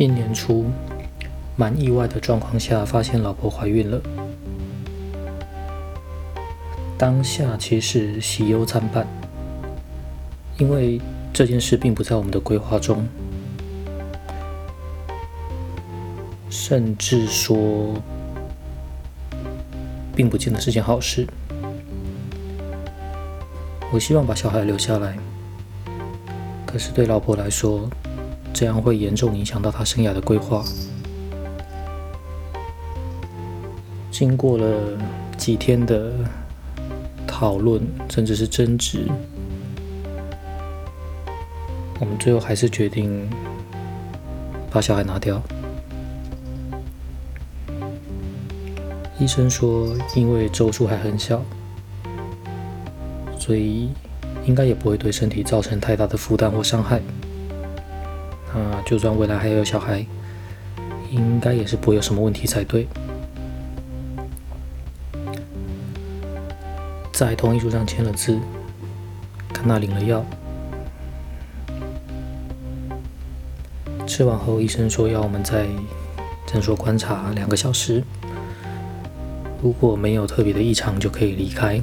今年初，蛮意外的状况下，发现老婆怀孕了。当下其实喜忧参半，因为这件事并不在我们的规划中，甚至说，并不见得是件好事。我希望把小孩留下来，可是对老婆来说，这样会严重影响到他生涯的规划。经过了几天的讨论，甚至是争执，我们最后还是决定把小孩拿掉。医生说，因为周数还很小，所以应该也不会对身体造成太大的负担或伤害。啊，就算未来还有小孩，应该也是不会有什么问题才对。在同意书上签了字，看他领了药，吃完后医生说要我们在诊所观察两个小时，如果没有特别的异常就可以离开。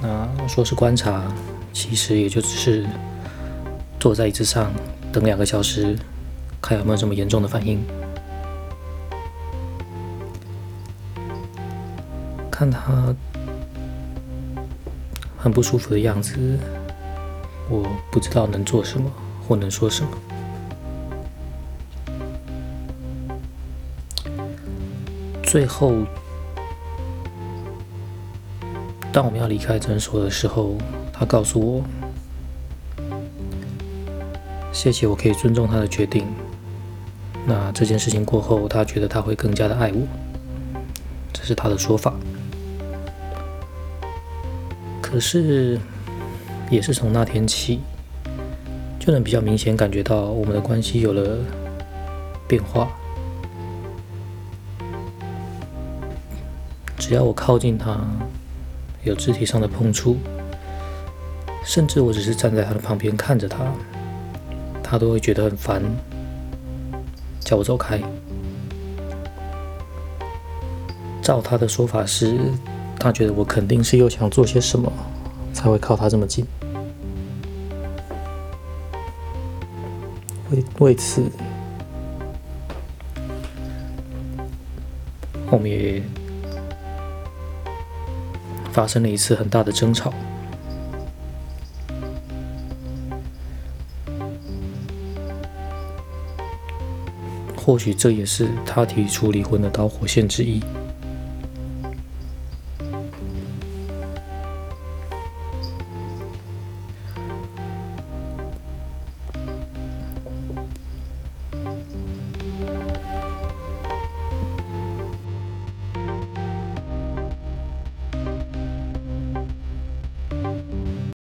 那说是观察，其实也就只是。坐在椅子上等两个小时，看有没有什么严重的反应。看他很不舒服的样子，我不知道能做什么或能说什么。最后，当我们要离开诊所的时候，他告诉我。谢谢，我可以尊重他的决定。那这件事情过后，他觉得他会更加的爱我，这是他的说法。可是，也是从那天起，就能比较明显感觉到我们的关系有了变化。只要我靠近他，有肢体上的碰触，甚至我只是站在他的旁边看着他。他都会觉得很烦，叫我走开。照他的说法是，他觉得我肯定是又想做些什么，才会靠他这么近。为为此，我们也发生了一次很大的争吵。或许这也是他提出离婚的导火线之一。